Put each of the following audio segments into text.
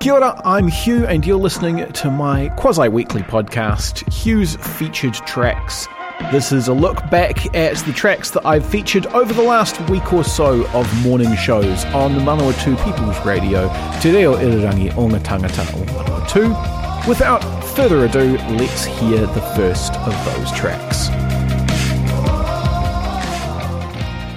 Kia ora, I'm Hugh, and you're listening to my quasi weekly podcast, Hugh's Featured Tracks. This is a look back at the tracks that I've featured over the last week or so of morning shows on the Manawatu People's Radio, Te Reo Irirangi o ngā tangata o. Without further ado, let's hear the first of those tracks.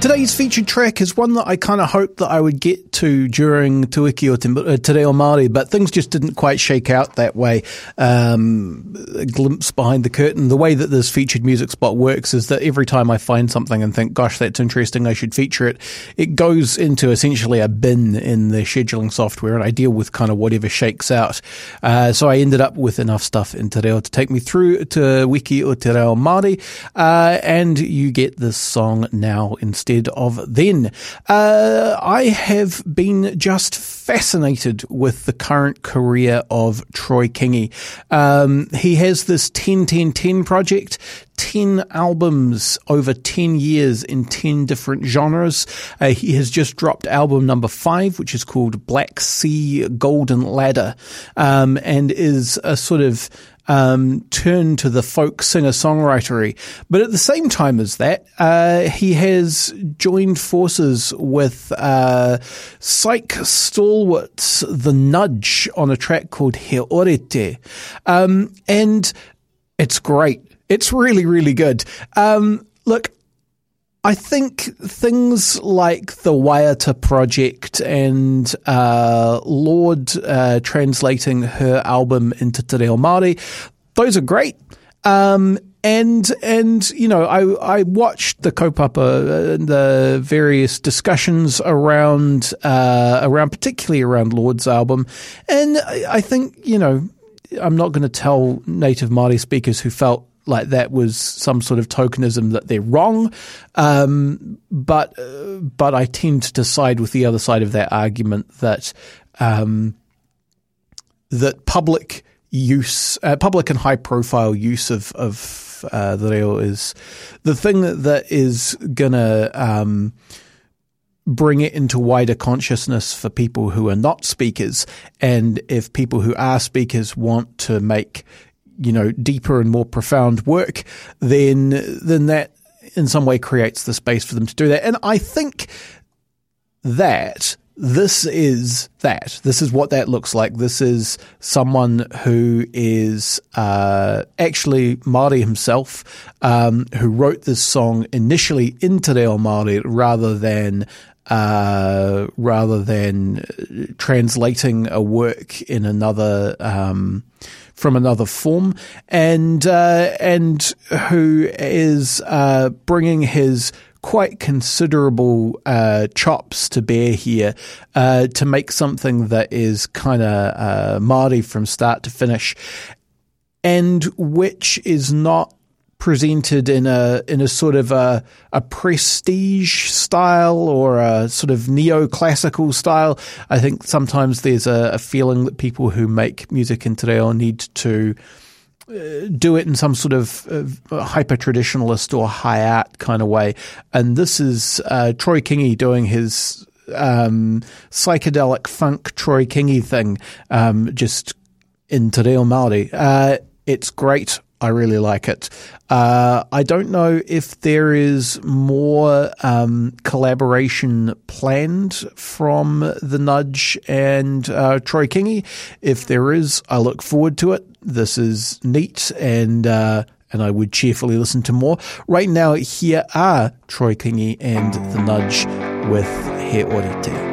Today's featured track is one that I kind of hoped that I would get to during Tuiki o Te, uh, Te Reo Māori, but things just didn't quite shake out that way. Um, a glimpse behind the curtain. The way that this featured music spot works is that every time I find something and think, gosh, that's interesting, I should feature it, it goes into essentially a bin in the scheduling software and I deal with kind of whatever shakes out. Uh, so I ended up with enough stuff in Te Reo to take me through to Wiki o Te Reo Māori, uh, and you get this song now instead of then. Uh, I have been just fascinated with the current career of Troy Kingi. Um, he has this 10 10 10 project. 10 albums over 10 years in 10 different genres. Uh, he has just dropped album number five, which is called Black Sea Golden Ladder, um, and is a sort of um, turn to the folk singer songwritery. But at the same time as that, uh, he has joined forces with uh, psych stalwarts The Nudge on a track called He Ōrite. Um, and it's great. It's really, really good. Um, look, I think things like the Waiata project and uh, Lorde uh, translating her album into Te Reo Māori, those are great. Um, and and you know I I watched the kaupapa and the various discussions around uh, around particularly around Lorde's album, and I, I think you know I'm not going to tell native Māori speakers who felt like that was some sort of tokenism that they're wrong. Um, but uh, but I tend to side with the other side of that argument that um, that public use, uh, public and high profile use of of uh, the reo is the thing that, that is gonna. Um, bring it into wider consciousness for people who are not speakers. And if people who are speakers want to make you know, deeper and more profound work, then then that in some way creates the space for them to do that. And I think that this is that. This is what that looks like. This is someone who is uh, actually Māori himself, um, who wrote this song initially in Te Reo Māori rather than uh, rather than translating a work in another um, from another form, and uh, and who is uh, bringing his quite considerable uh, chops to bear here uh, to make something that is kind of uh, from start to finish, and which is not presented in a in a sort of a, a prestige style or a sort of neoclassical style. I think sometimes there's a, a feeling that people who make music in reo need to uh, do it in some sort of uh, hyper traditionalist or high art kind of way. And this is uh, Troy Kingi doing his um, psychedelic funk Troy Kingi thing, um, just in Te Reo Māori. Uh, it's great. I really like it. Uh, I don't know if there is more um, collaboration planned from The Nudge and uh, Troy Kingi. If there is, I look forward to it. This is neat and uh, and I would cheerfully listen to more. Right now, here are Troy Kingi and The Nudge with He Ōrite.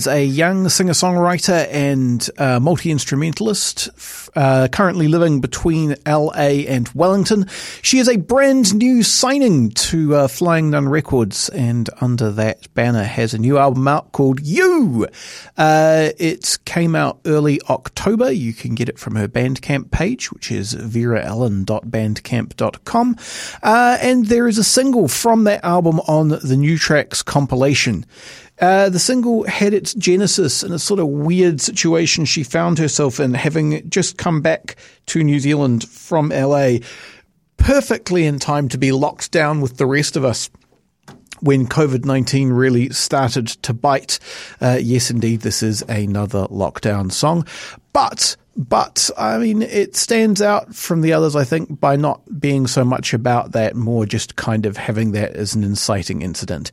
Is a young singer songwriter and uh, multi instrumentalist, uh, currently living between LA and Wellington. She is a brand new signing to uh, Flying Nun Records, and under that banner has a new album out called You. Uh, it came out early October. You can get it from her Bandcamp page, which is veraellen.bandcamp.com. Uh, and there is a single from that album on the New Tracks compilation. Uh, the single had its genesis in a sort of weird situation she found herself in, having just come back to New Zealand from LA perfectly in time to be locked down with the rest of us when COVID 19 really started to bite. Uh, yes, indeed, this is another lockdown song. But but I mean, it stands out from the others, I think, by not being so much about that, more just kind of having that as an inciting incident.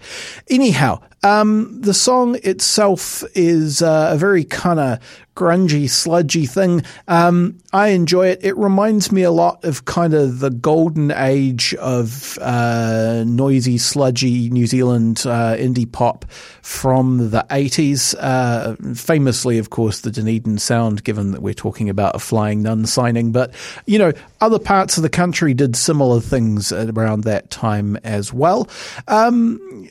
Anyhow, um, the song itself is uh, a very kind of grungy, sludgy thing. Um, I enjoy it. It reminds me a lot of kind of the golden age of uh, noisy, sludgy New Zealand uh, indie pop from the 80s. Uh, famously, of course, the Dunedin Sound, given that we're talking about a Flying Nun signing. But, you know, other parts of the country did similar things around that time as well. Um,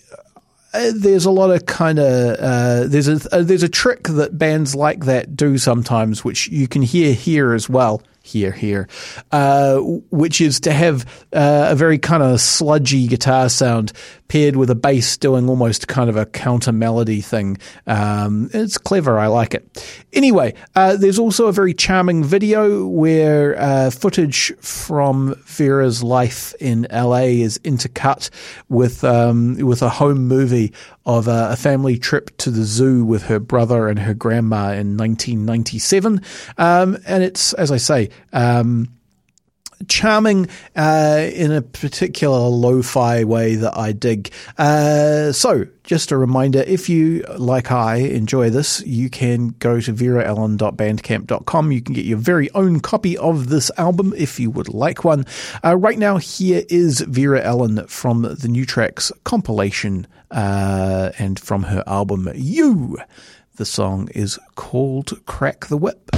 there's a lot of kind of uh, there's a uh, there's a trick that bands like that do sometimes, which you can hear here as well here, here, uh, which is to have uh, a very kind of sludgy guitar sound paired with a bass doing almost kind of a counter melody thing. Um, it's clever. I like it. Anyway, uh, there's also a very charming video where uh, footage from Vera's life in LA is intercut with um, with a home movie of a, family trip to the zoo with her brother and her grandma in 1997. Um, and it's, as I say, um, charming uh, in a particular lo-fi way that I dig. Uh, so, just a reminder, if you, like I, enjoy this, you can go to veraellen.bandcamp.com. You can get your very own copy of this album if you would like one. Uh, right now, here is Vera Ellen from the New Tracks compilation uh, and from her album You. The song is called Crack the Whip.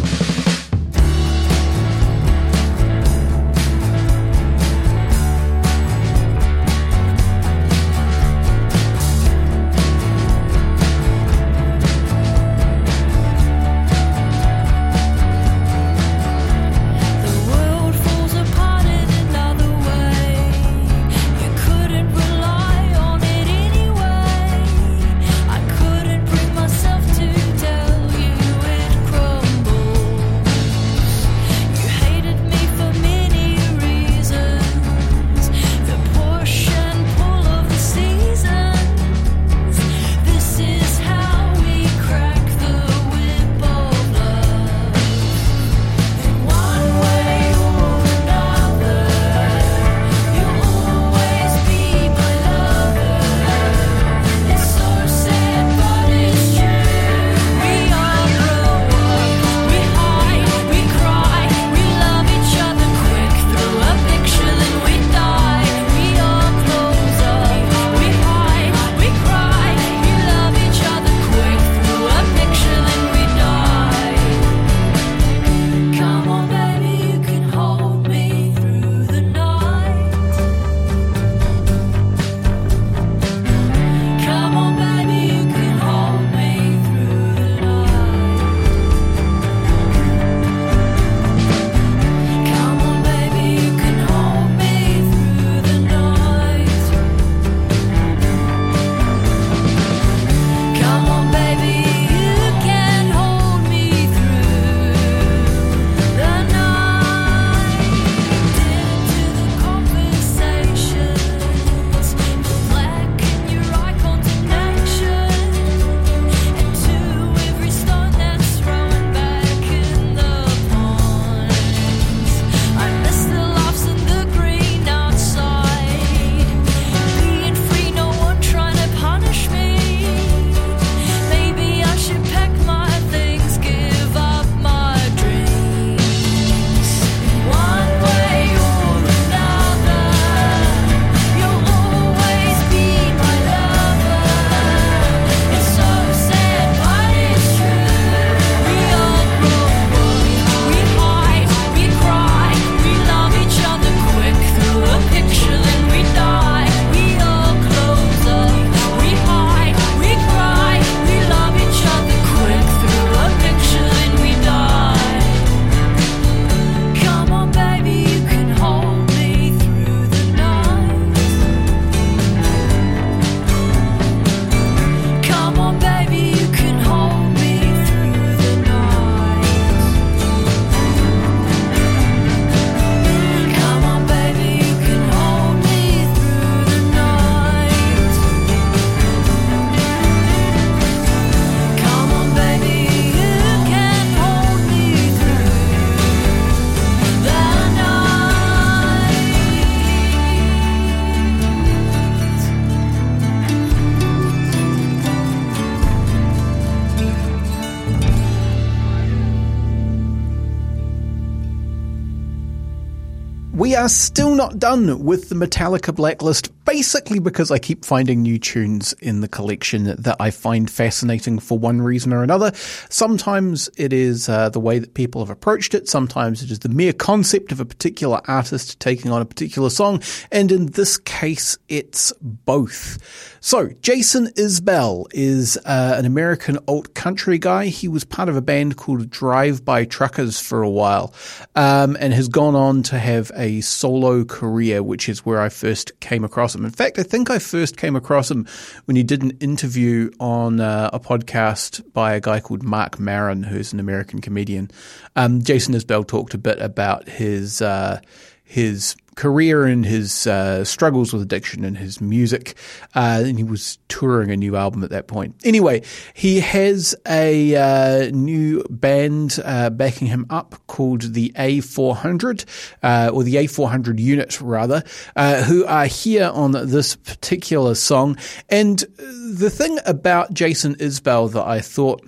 Are still not done with the Metallica blacklist, basically because I keep finding new tunes in the collection that I find fascinating for one reason or another. Sometimes it is uh, the way that people have approached it, sometimes it is the mere concept of a particular artist taking on a particular song, and in this case, it's both. So, Jason Isbell is uh, an American alt country guy. He was part of a band called Drive By Truckers for a while, um, and has gone on to have a solo career, which is where I first came across him. In fact, I think I first came across him when he did an interview on uh, a podcast by a guy called Marc Maron, who's an American comedian. Um, Jason Isbell talked a bit about his uh, his career and his uh, struggles with addiction and his music. Uh, and he was touring a new album at that point. Anyway, he has a uh, new band uh, backing him up called the A400, uh, or the A400 unit rather, uh, who are here on this particular song. And the thing about Jason Isbell that I thought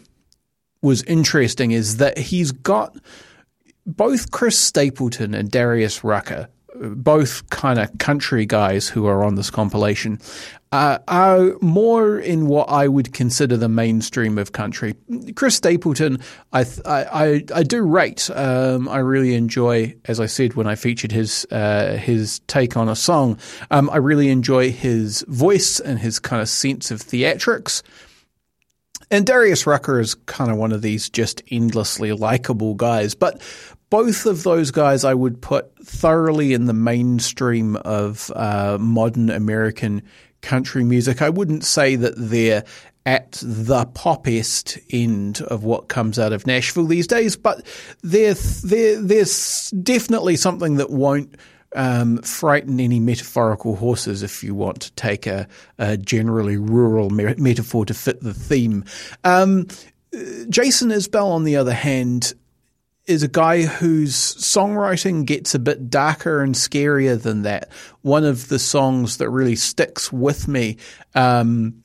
was interesting is that he's got both Chris Stapleton and Darius Rucker both kind of country guys who are on this compilation uh, are more in what I would consider the mainstream of country. Chris Stapleton, I I, I, do rate. Um, I really enjoy, as I said when I featured his uh, his take on a song. Um, I really enjoy his voice and his kind of sense of theatrics. And Darius Rucker is kind of one of these just endlessly likable guys. But both of those guys I would put thoroughly in the mainstream of uh, modern American country music. I wouldn't say that they're at the poppest end of what comes out of Nashville these days, but they're, there's definitely something that won't um, frighten any metaphorical horses if you want to take a, a generally rural me- metaphor to fit the theme. Um, Jason Isbell, on the other hand, is a guy whose songwriting gets a bit darker and scarier than that. One of the songs that really sticks with me um,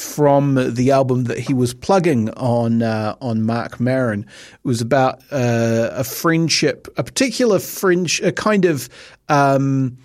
from the album that he was plugging on uh, on Marc Maron It was about uh, a friendship, a particular fringe, a kind of. Um,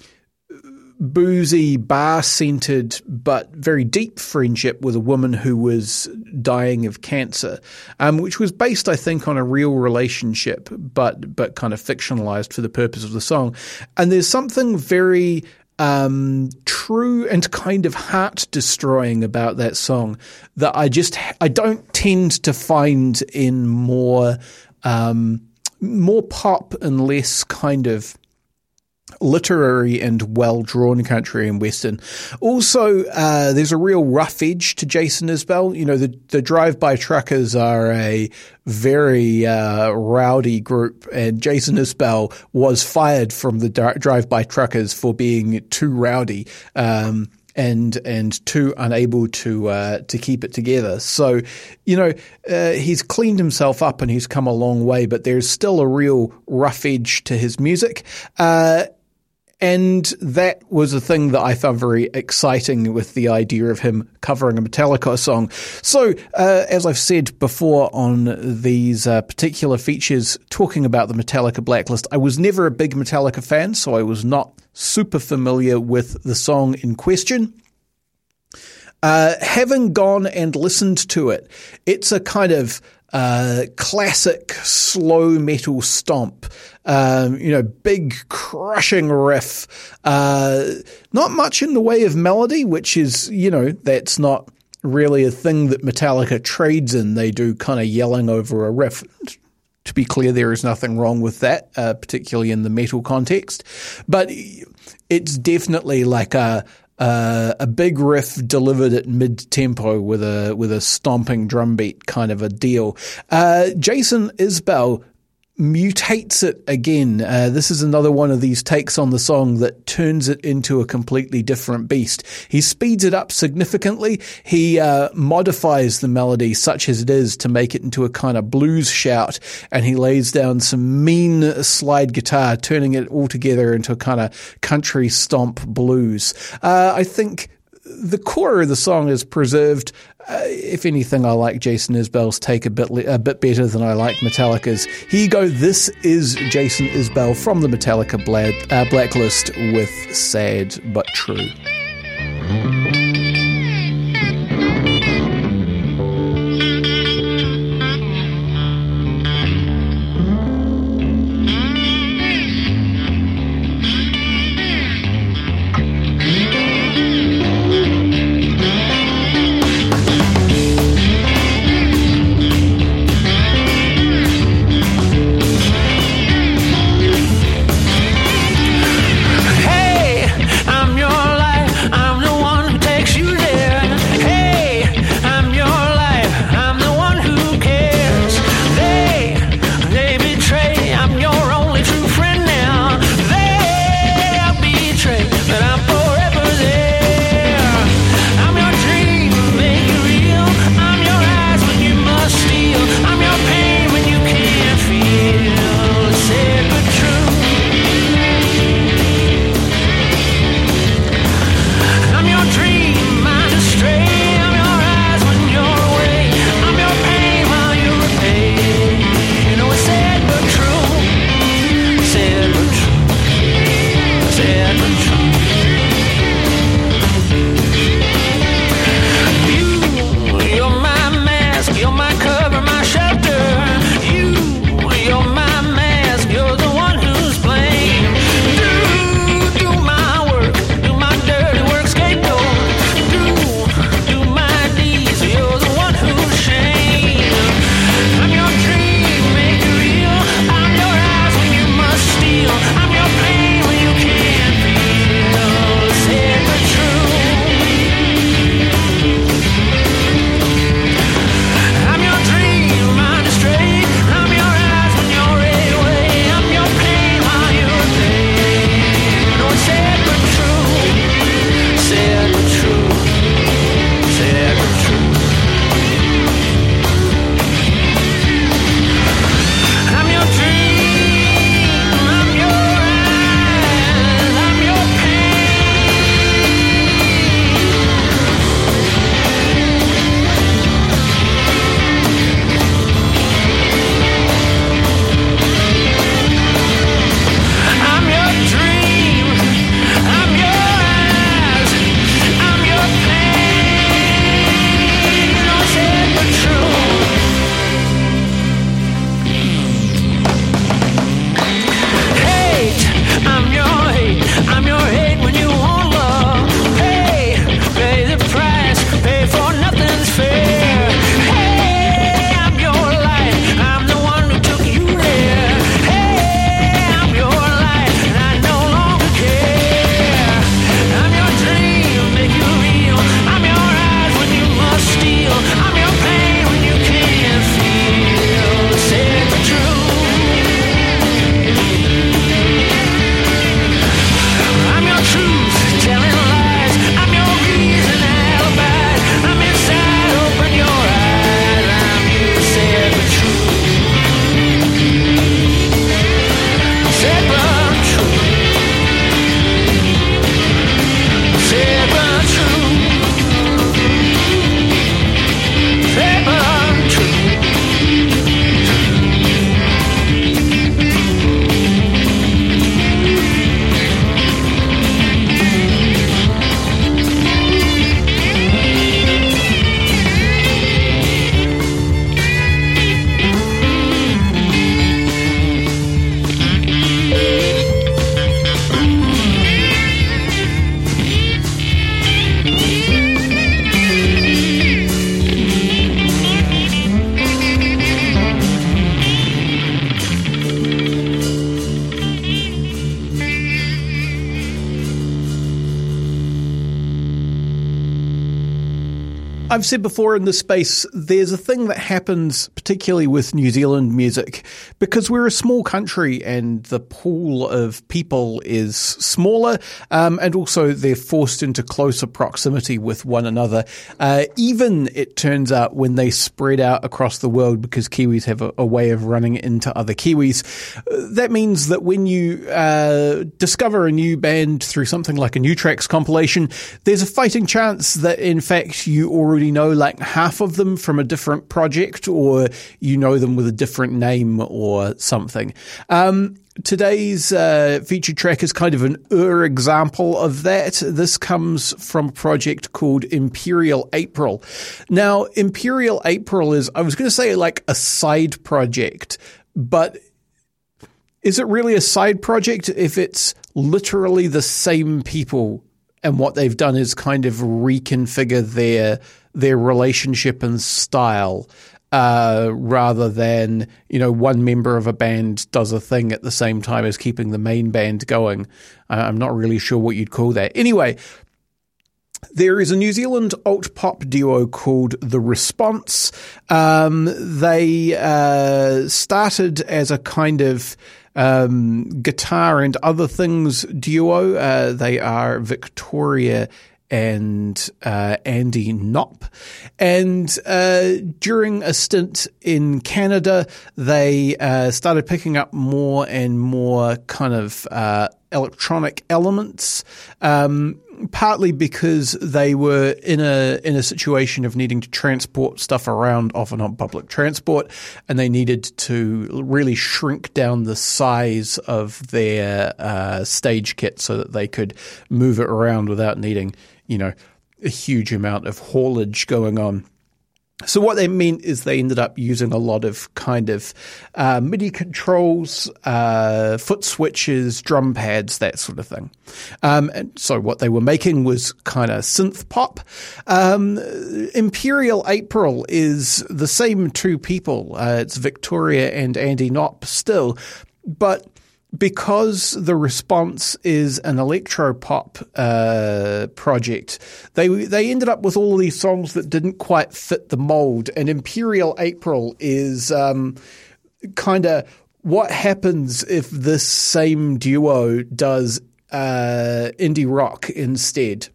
boozy, bar centered, but very deep friendship with a woman who was dying of cancer, um, which was based, I think, on a real relationship, but but kind of fictionalized for the purpose of the song. And there's something very um, true and kind of heart destroying about that song that I just I don't tend to find in more um, more pop and less kind of literary and well drawn country and western. Also, uh, there's a real rough edge to Jason Isbell. You know, the the drive by truckers are a very uh, rowdy group, and Jason Isbell was fired from the drive by truckers for being too rowdy. Um, and and too unable to uh, to keep it together. So, you know, uh, he's cleaned himself up and he's come a long way, but there's still a real rough edge to his music. Uh, and that was a thing that I found very exciting with the idea of him covering a Metallica song. So, uh, as I've said before on these uh, particular features talking about the Metallica blacklist, I was never a big Metallica fan, so I was not super familiar with the song in question. Uh, having gone and listened to it, it's a kind of uh, classic slow metal stomp. Um, you know, big crushing riff. Uh, not much in the way of melody, which is, you know, that's not really a thing that Metallica trades in. They do kind of yelling over a riff. To be clear, there is nothing wrong with that, uh, particularly in the metal context. But it's definitely like a, uh, a big riff delivered at mid tempo with a with a stomping drum beat kind of a deal. Uh, Jason Isbell mutates it again. Uh, this is another one of these takes on the song that turns it into a completely different beast. He speeds it up significantly. He uh, modifies the melody such as it is to make it into a kind of blues shout, and he lays down some mean slide guitar, turning it all together into a kind of country stomp blues. Uh, I think the core of the song is preserved. Uh, if anything, I like Jason Isbell's take a bit le- a bit better than I like Metallica's. Here you go. This is Jason Isbell from the Metallica Blad- uh, Blacklist with "Sad but True." I've said before in this space, there's a thing that happens, particularly with New Zealand music, because we're a small country and the pool of people is smaller, um, and also they're forced into closer proximity with one another. Uh, even it turns out when they spread out across the world, because Kiwis have a, a way of running into other Kiwis, uh, that means that when you uh, discover a new band through something like a new tracks compilation, there's a fighting chance that in fact you already already know like half of them from a different project or you know them with a different name or something. Um, today's uh, featured track is kind of an ur example of that. This comes from a project called Imperial April. Now, Imperial April is, I was going to say like a side project, but is it really a side project if it's literally the same people and what they've done is kind of reconfigure their their relationship and style uh, rather than you know one member of a band does a thing at the same time as keeping the main band going. I'm not really sure what you'd call that. Anyway, there is a New Zealand alt pop duo called The Response. Um, they uh, started as a kind of um, guitar and other things duo. Uh, they are Victoria and uh, Andy Knopp. And uh, during a stint in Canada, they uh, started picking up more and more kind of uh, electronic elements. Um, partly because they were in a in a situation of needing to transport stuff around, often on public transport, and they needed to really shrink down the size of their uh, stage kit so that they could move it around without needing you know, a huge amount of haulage going on. So what they meant is they ended up using a lot of kind of uh, MIDI controls, uh, foot switches, drum pads, that sort of thing. Um, and so what they were making was kind of synth pop. Um, Imperial April is the same two people. Uh, it's Victoria and Andy Knopp still, but because the response is an electro pop uh, project, they they ended up with all these songs that didn't quite fit the mold. And Imperial April is um, kind of what happens if this same duo does uh, indie rock instead.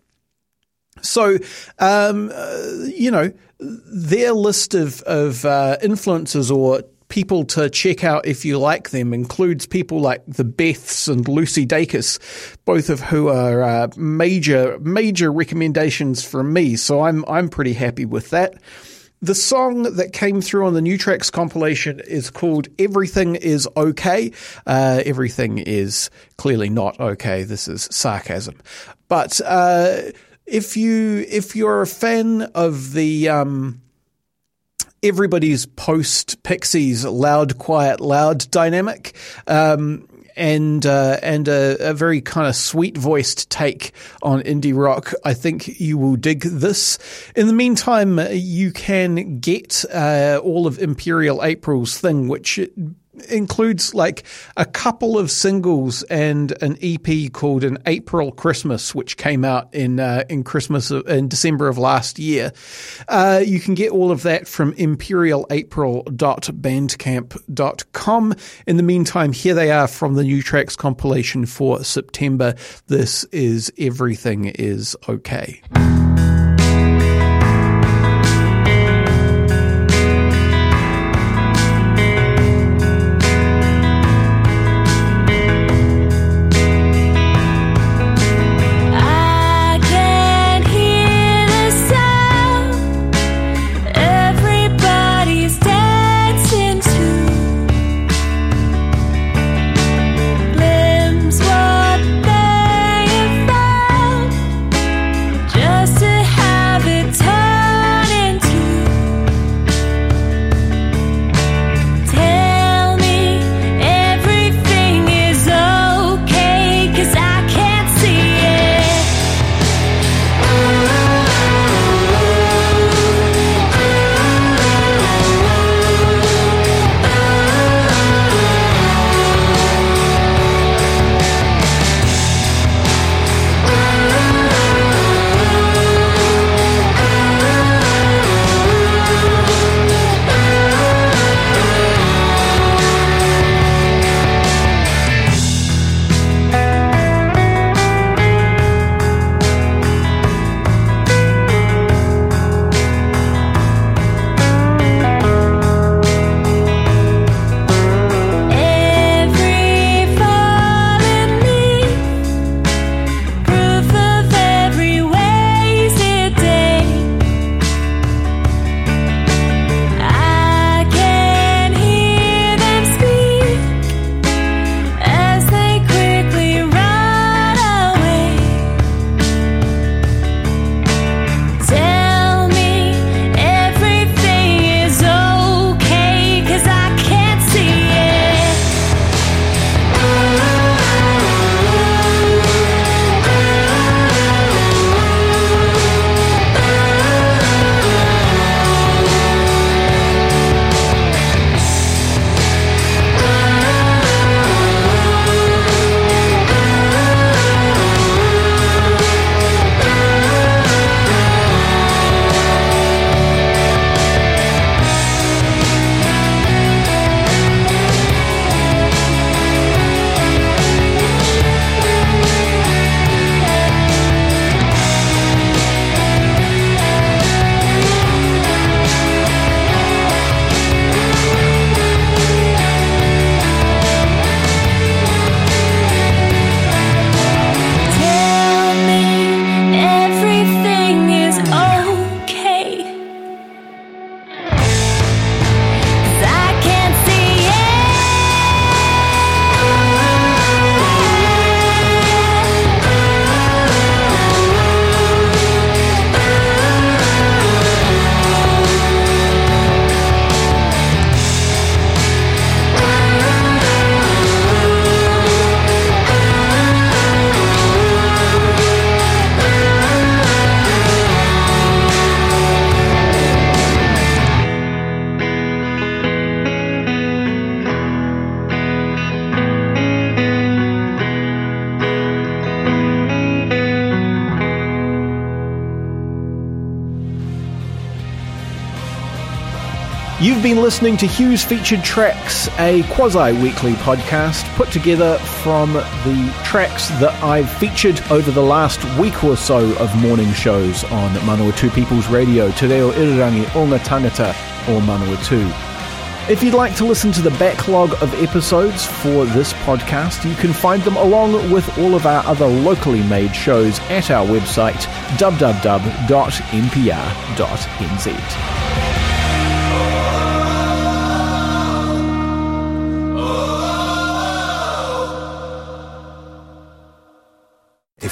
So, um, uh, you know, their list of of uh, influences or people to check out if you like them includes people like the Beths and Lucy Dacus, both of who are uh, major major recommendations from me. So I'm I'm pretty happy with that. The song that came through on the New Tracks compilation is called Everything is Okay. Uh, everything is clearly not okay. This is sarcasm. But uh, if you if you're a fan of the um, everybody's post Pixies loud, quiet, loud dynamic. Um, and uh, and a, a, very kind of sweet voiced take on indie rock. I think you will dig this. In the meantime, you can get uh, all of Imperial April's thing, which includes like a couple of singles and an EP called "An April Christmas," which came out in uh, in Christmas in December of last year. Uh, you can get all of that from imperialapril.bandcamp.com. In the meantime, here they are from the new tracks compilation for September. This is everything is okay. Listening to Hugh's Featured Tracks, a quasi weekly podcast put together from the tracks that I've featured over the last week or so of morning shows on Manawatu People's Radio, Te Reo Irirangi o ngā Tangata or Manawatu. If you'd like to listen to the backlog of episodes for this podcast, you can find them along with all of our other locally made shows at our website www.mpr.nz.